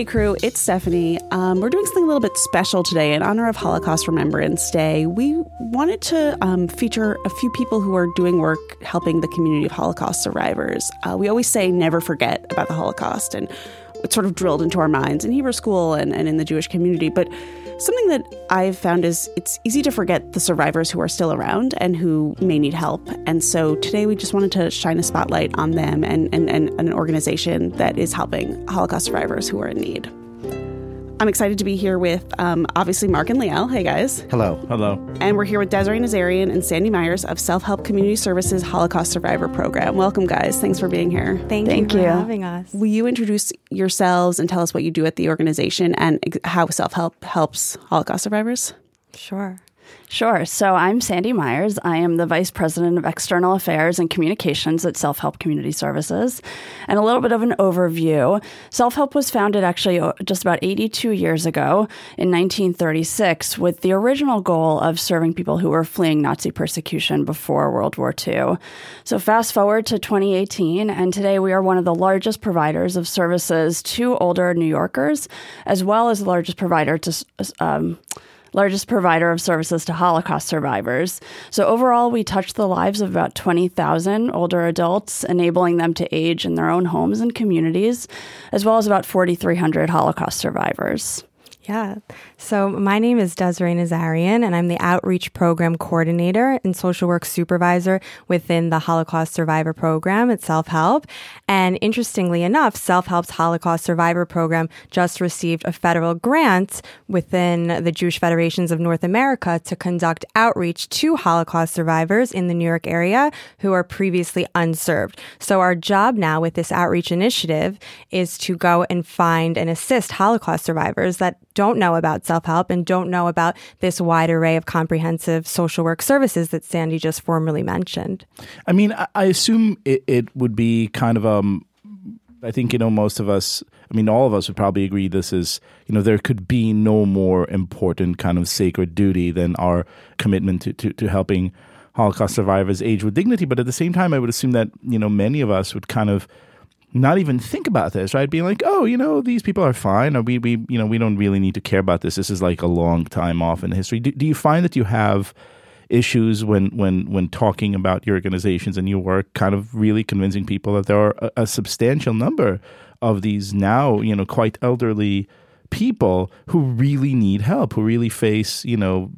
J Crew, it's Stephanie. Um, we're doing something a little bit special today in honor of Holocaust Remembrance Day. We wanted to um, feature a few people who are doing work helping the community of Holocaust survivors. Uh, we always say never forget about the Holocaust, and it's sort of drilled into our minds in Hebrew school and, and in the Jewish community. But something that I've found is it's easy to forget the survivors who are still around and who may need help. And so today we just wanted to shine a spotlight on them and, and, and an organization that is helping Holocaust survivors who are in need. I'm excited to be here with um, obviously Mark and Liel. Hey guys. Hello. Hello. And we're here with Desiree Nazarian and Sandy Myers of Self Help Community Services Holocaust Survivor Program. Welcome, guys. Thanks for being here. Thank, Thank you for having us. Will you introduce yourselves and tell us what you do at the organization and how Self Help helps Holocaust survivors? Sure. Sure. So I'm Sandy Myers. I am the Vice President of External Affairs and Communications at Self Help Community Services. And a little bit of an overview Self Help was founded actually uh, just about 82 years ago in 1936 with the original goal of serving people who were fleeing Nazi persecution before World War II. So fast forward to 2018, and today we are one of the largest providers of services to older New Yorkers, as well as the largest provider to. Um, largest provider of services to Holocaust survivors. So, overall, we touch the lives of about 20,000 older adults, enabling them to age in their own homes and communities, as well as about 4,300 Holocaust survivors. Yeah. So, my name is Desiree Nazarian, and I'm the Outreach Program Coordinator and Social Work Supervisor within the Holocaust Survivor Program at Self Help. And interestingly enough, Self Help's Holocaust Survivor Program just received a federal grant within the Jewish Federations of North America to conduct outreach to Holocaust survivors in the New York area who are previously unserved. So, our job now with this outreach initiative is to go and find and assist Holocaust survivors that don't know about self help and don't know about this wide array of comprehensive social work services that Sandy just formally mentioned. I mean, I, assume it, it would be kind of um, I think you know most of us. I mean, all of us would probably agree this is you know there could be no more important kind of sacred duty than our commitment to to, to helping Holocaust survivors age with dignity. But at the same time, I would assume that you know many of us would kind of not even think about this, right? Being like, oh, you know, these people are fine, or we, we, you know, we don't really need to care about this. This is like a long time off in history. Do, do you find that you have issues when, when, when talking about your organizations and your work, kind of really convincing people that there are a, a substantial number of these now, you know, quite elderly people who really need help, who really face, you know,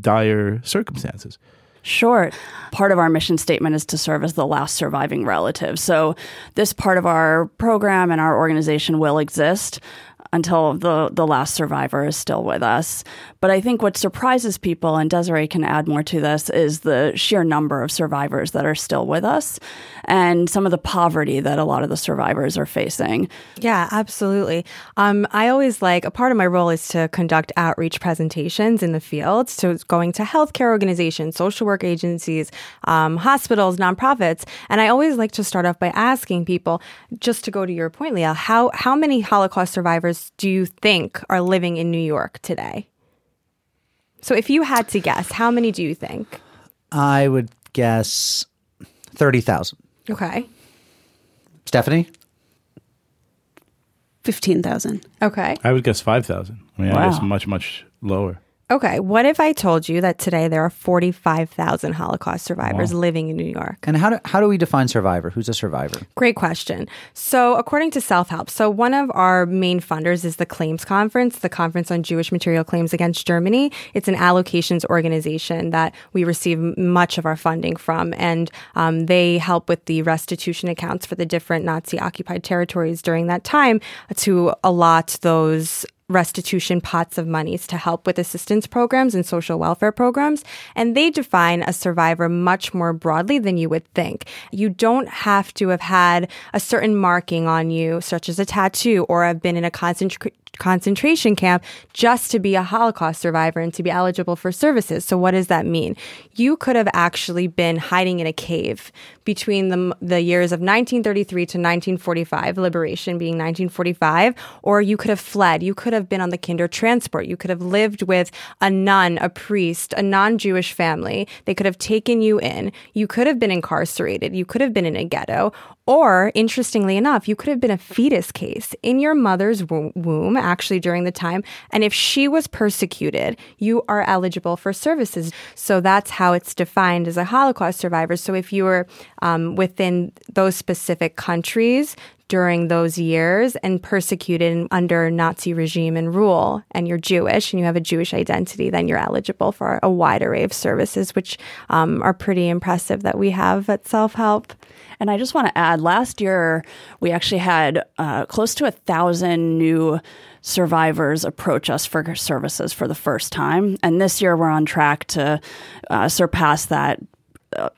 dire circumstances? Sure. Part of our mission statement is to serve as the last surviving relative. So, this part of our program and our organization will exist until the, the last survivor is still with us. But I think what surprises people, and Desiree can add more to this, is the sheer number of survivors that are still with us and some of the poverty that a lot of the survivors are facing. Yeah, absolutely. Um, I always like a part of my role is to conduct outreach presentations in the field. So going to healthcare organizations, social work agencies, um, hospitals, nonprofits. And I always like to start off by asking people, just to go to your point, Leah, how, how many Holocaust survivors do you think are living in New York today? So if you had to guess, how many do you think? I would guess 30,000. Okay. Stephanie? 15,000. Okay. I would guess 5,000. I mean, wow. I guess much, much lower. Okay, what if I told you that today there are 45,000 Holocaust survivors wow. living in New York? And how do, how do we define survivor? Who's a survivor? Great question. So, according to Self Help, so one of our main funders is the Claims Conference, the Conference on Jewish Material Claims Against Germany. It's an allocations organization that we receive much of our funding from, and um, they help with the restitution accounts for the different Nazi occupied territories during that time to allot those restitution pots of monies to help with assistance programs and social welfare programs. And they define a survivor much more broadly than you would think. You don't have to have had a certain marking on you, such as a tattoo, or have been in a concentration concentration camp just to be a Holocaust survivor and to be eligible for services. So what does that mean? You could have actually been hiding in a cave between the, the years of 1933 to 1945, liberation being 1945, or you could have fled. You could have been on the Kindertransport. You could have lived with a nun, a priest, a non-Jewish family. They could have taken you in. You could have been incarcerated. You could have been in a ghetto, Or, interestingly enough, you could have been a fetus case in your mother's womb, actually, during the time. And if she was persecuted, you are eligible for services. So that's how it's defined as a Holocaust survivor. So if you were um, within those specific countries, during those years and persecuted under Nazi regime and rule, and you're Jewish and you have a Jewish identity, then you're eligible for a wide array of services, which um, are pretty impressive that we have at Self Help. And I just want to add last year, we actually had uh, close to a thousand new survivors approach us for services for the first time. And this year, we're on track to uh, surpass that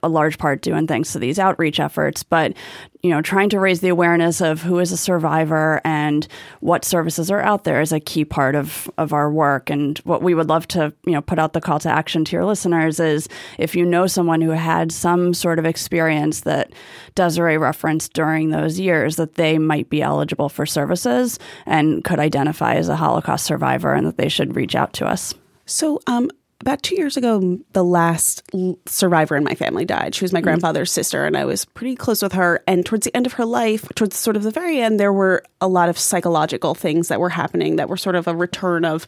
a large part doing thanks to these outreach efforts, but you know, trying to raise the awareness of who is a survivor and what services are out there is a key part of of our work. And what we would love to, you know, put out the call to action to your listeners is if you know someone who had some sort of experience that Desiree referenced during those years, that they might be eligible for services and could identify as a Holocaust survivor, and that they should reach out to us. So, um, about two years ago, the last survivor in my family died. She was my mm. grandfather's sister, and I was pretty close with her. And towards the end of her life, towards sort of the very end, there were a lot of psychological things that were happening that were sort of a return of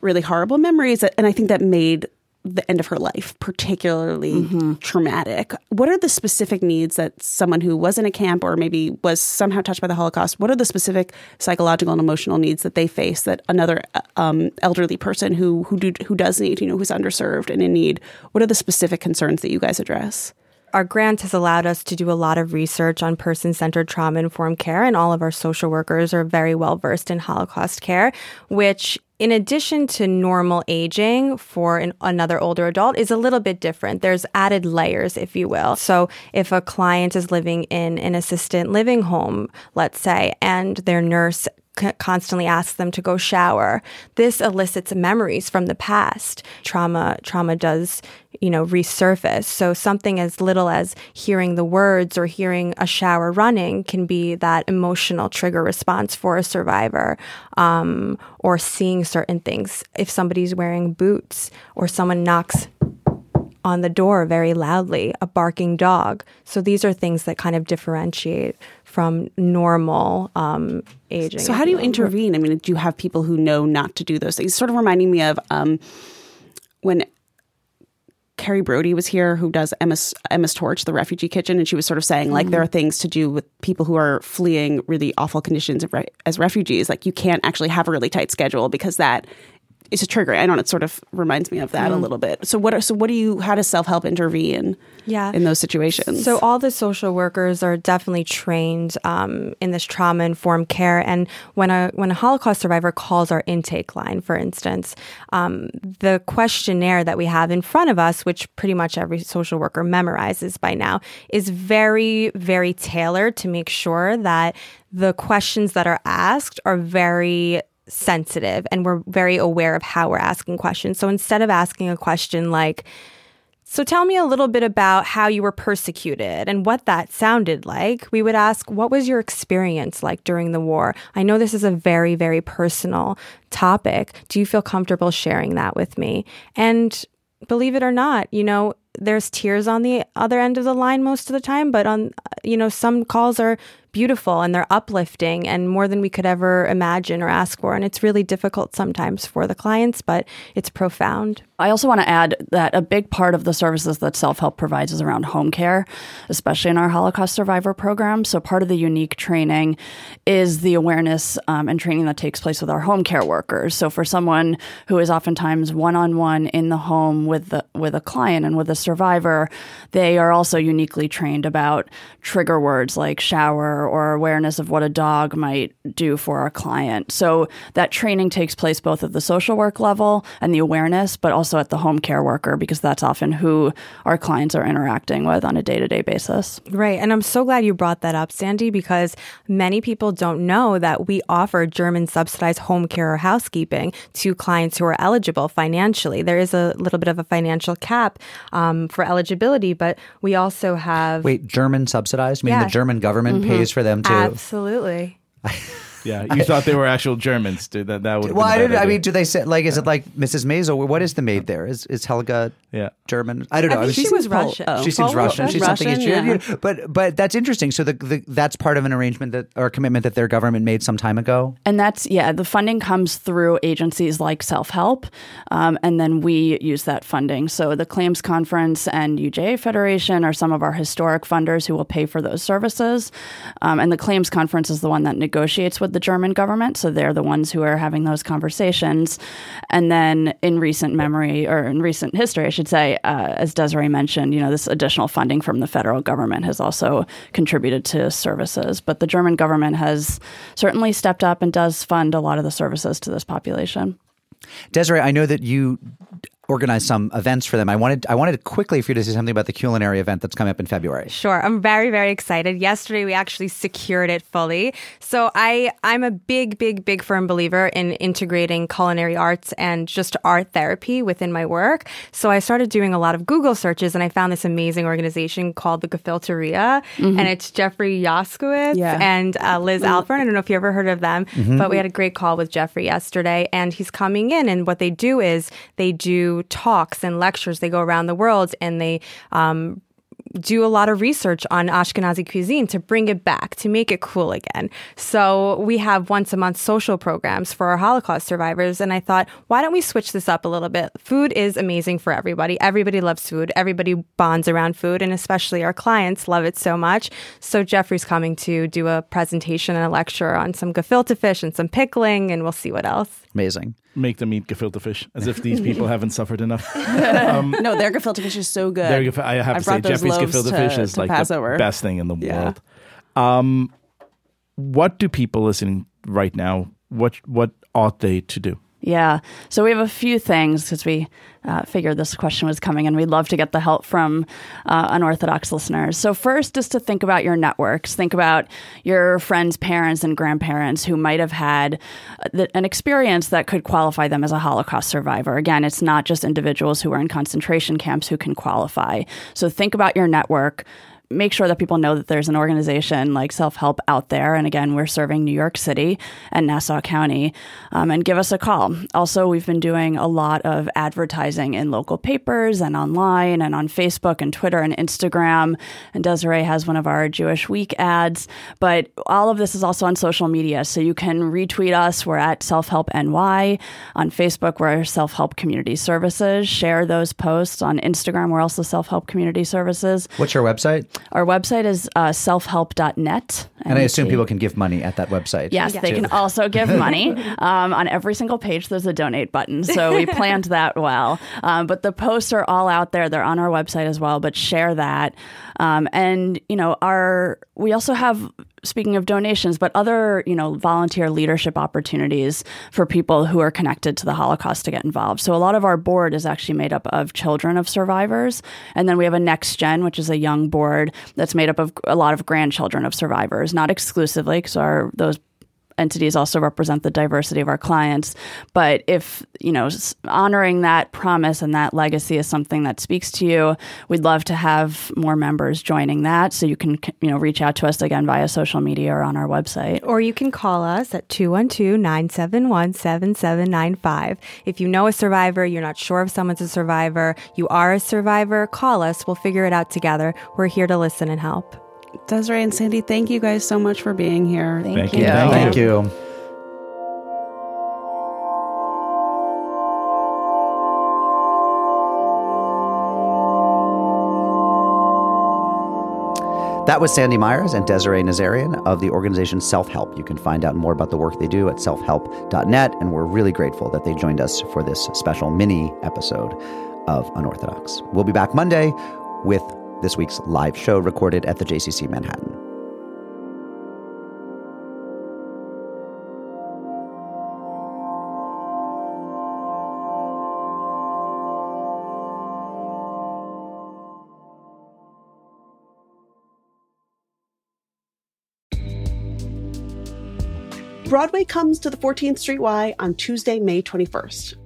really horrible memories. And I think that made the end of her life particularly mm-hmm. traumatic. What are the specific needs that someone who was in a camp or maybe was somehow touched by the Holocaust? What are the specific psychological and emotional needs that they face that another um, elderly person who who do, who does need, you know, who's underserved and in need? What are the specific concerns that you guys address? Our grant has allowed us to do a lot of research on person centered trauma informed care, and all of our social workers are very well versed in Holocaust care, which in addition to normal aging for an, another older adult is a little bit different. There's added layers, if you will. So if a client is living in an assistant living home, let's say, and their nurse constantly asks them to go shower. This elicits memories from the past. Trauma trauma does, you know, resurface. So something as little as hearing the words or hearing a shower running can be that emotional trigger response for a survivor. Um, or seeing certain things. If somebody's wearing boots or someone knocks on the door very loudly, a barking dog. So these are things that kind of differentiate from normal um, aging. So, how do you intervene? I mean, do you have people who know not to do those things? Sort of reminding me of um, when Kerry Brodie was here, who does Emma's, Emma's Torch, the refugee kitchen, and she was sort of saying, like, mm-hmm. there are things to do with people who are fleeing really awful conditions as refugees. Like, you can't actually have a really tight schedule because that is a trigger. I don't know. It sort of reminds me of that mm. a little bit. So what? Are, so what do you? How does self help intervene? Yeah. in those situations. So all the social workers are definitely trained um, in this trauma informed care. And when a when a Holocaust survivor calls our intake line, for instance, um, the questionnaire that we have in front of us, which pretty much every social worker memorizes by now, is very very tailored to make sure that the questions that are asked are very sensitive and we're very aware of how we're asking questions. So instead of asking a question like, so tell me a little bit about how you were persecuted and what that sounded like. We would ask, what was your experience like during the war? I know this is a very, very personal topic. Do you feel comfortable sharing that with me? And believe it or not, you know, there's tears on the other end of the line most of the time, but on, you know, some calls are beautiful and they're uplifting and more than we could ever imagine or ask for. And it's really difficult sometimes for the clients, but it's profound. I also want to add that a big part of the services that self help provides is around home care, especially in our Holocaust survivor program. So, part of the unique training is the awareness um, and training that takes place with our home care workers. So, for someone who is oftentimes one on one in the home with the, with a client and with a survivor, they are also uniquely trained about trigger words like shower or awareness of what a dog might do for a client. So that training takes place both at the social work level and the awareness, but also at the home care worker because that's often who our clients are interacting with on a day to day basis. Right. And I'm so glad you brought that up, Sandy, because many people don't know that we offer German subsidized home care or housekeeping to clients who are eligible financially. There is a little bit of a financial cap um, for eligibility, but we also have. Wait, German subsidized? I mean, yeah. the German government mm-hmm. pays for them too. Absolutely. Yeah, you thought they were actual Germans. Dude. That that would. Well, I, been a didn't, I mean, do they say like? Is it like Mrs. Maisel? What is the maid there? Is is Helga Yeah. German? I don't know. I I think was- she was seems Pol- Russian. oh, she seems Pol- Russian. She's something. Russian, you- yeah. you- But but that's interesting. So the, the that's part of an arrangement that or a commitment that their government made some time ago. And that's, yeah, the funding comes through agencies like Self Help. Um, and then we use that funding. So the Claims Conference and UJA Federation are some of our historic funders who will pay for those services. Um, and the Claims Conference is the one that negotiates with the German government. So they're the ones who are having those conversations. And then in recent memory, or in recent history, I should say, uh, as Desiree mentioned, you know, this additional funding from the federal government has also contributed to services. But the German government has certainly stepped up and does fund a lot of the services to this population. Desiree, I know that you organized some events for them. I wanted I wanted quickly for you to say something about the culinary event that's coming up in February. Sure. I'm very, very excited. Yesterday we actually secured it fully. So I I'm a big, big, big firm believer in integrating culinary arts and just art therapy within my work. So I started doing a lot of Google searches and I found this amazing organization called the Gefilteria. And it's Jeffrey Yoskowitz Yeah. and uh, Liz Alpern. I don't know if you ever heard of them, but we had a great call with Jeffrey yesterday and he's coming in and what they do is they do talks and lectures. They go around the world and they um, do a lot of research on Ashkenazi cuisine to bring it back, to make it cool again. So we have once a month social programs for our Holocaust survivors. And I thought, why don't we switch this up a little bit? Food is amazing for everybody. Everybody loves food. Everybody bonds around food. And especially our clients love it so much. So Jeffrey's coming to do a presentation and a lecture on some gefilte fish and some pickling. And we'll see what else. Amazing. Make them eat gefilte fish, as if these people haven't suffered enough. no, their gefilte fish is so good. There you. I have I to say, brought those Jeffrey's gefilte to- fish is to like Passover. the best thing in the Yeah. world. Um, what do people listening right now? What what ought they to do? Yeah. So we have a few things because we uh, figured this question was coming and we'd love to get the help from uh, unorthodox listeners. So, first is to think about your networks. Think about your friends' parents and grandparents who might have had uh, the, an experience that could qualify them as a Holocaust survivor. Again, it's not just individuals who are in concentration camps who can qualify. So, think about your network make sure that people know that there's an organization like Self Help out there. And again, we're serving New York City and Nassau County. Um, and give us a call. Also, we've been doing a lot of advertising in local papers and online and on Facebook and Twitter and Instagram. And Desiree has one of our Jewish Week ads. But all of this is also on social media. So you can retweet us. We're at Self Help NY. On Facebook, we're Self Help Community Services. Share those posts. On Instagram, we're also Self Help Community Services. What's your website? Our website is uh, selfhelp.net. And I assume people can give money at that website. Yes, they can also give money. Um, on every single page, there's a donate button. So we planned that well. Um, but the posts are all out there. They're on our website as well. But share that. Um, and you know, our we also have speaking of donations, but other you know volunteer leadership opportunities for people who are connected to the Holocaust to get involved. So a lot of our board is actually made up of children of survivors, and then we have a next gen, which is a young board that's made up of a lot of grandchildren of survivors, not exclusively, because our those entities also represent the diversity of our clients. But if, you know, honoring that promise and that legacy is something that speaks to you, we'd love to have more members joining that. So you can, you know, reach out to us again via social media or on our website. Or you can call us at 212 971 7795. If you know a survivor, you're not sure if someone's a survivor, you are a survivor, call us. We'll figure it out together. We're here to listen and help. Desiree and Sandy, thank you guys so much for being here. Thank you. Yeah, thank you. That was Sandy Myers and Desiree Nazarian of the organization Self Help. You can find out more about the work they do at selfhelp.net, and we're really grateful that they joined us for this special mini episode of Unorthodox. We'll be back Monday with this week's live show recorded at the JCC Manhattan. Broadway comes to the 14th Street Y on Tuesday, May 21st.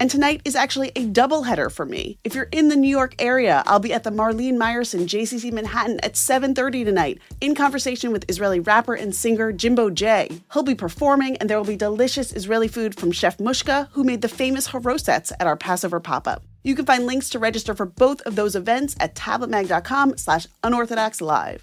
And tonight is actually a double header for me. If you're in the New York area, I'll be at the Marlene Meyerson JCC Manhattan at 7:30 tonight in conversation with Israeli rapper and singer Jimbo J. He'll be performing and there will be delicious Israeli food from Chef Mushka, who made the famous harosets at our Passover pop-up. You can find links to register for both of those events at tabletmag.com slash unorthodox live.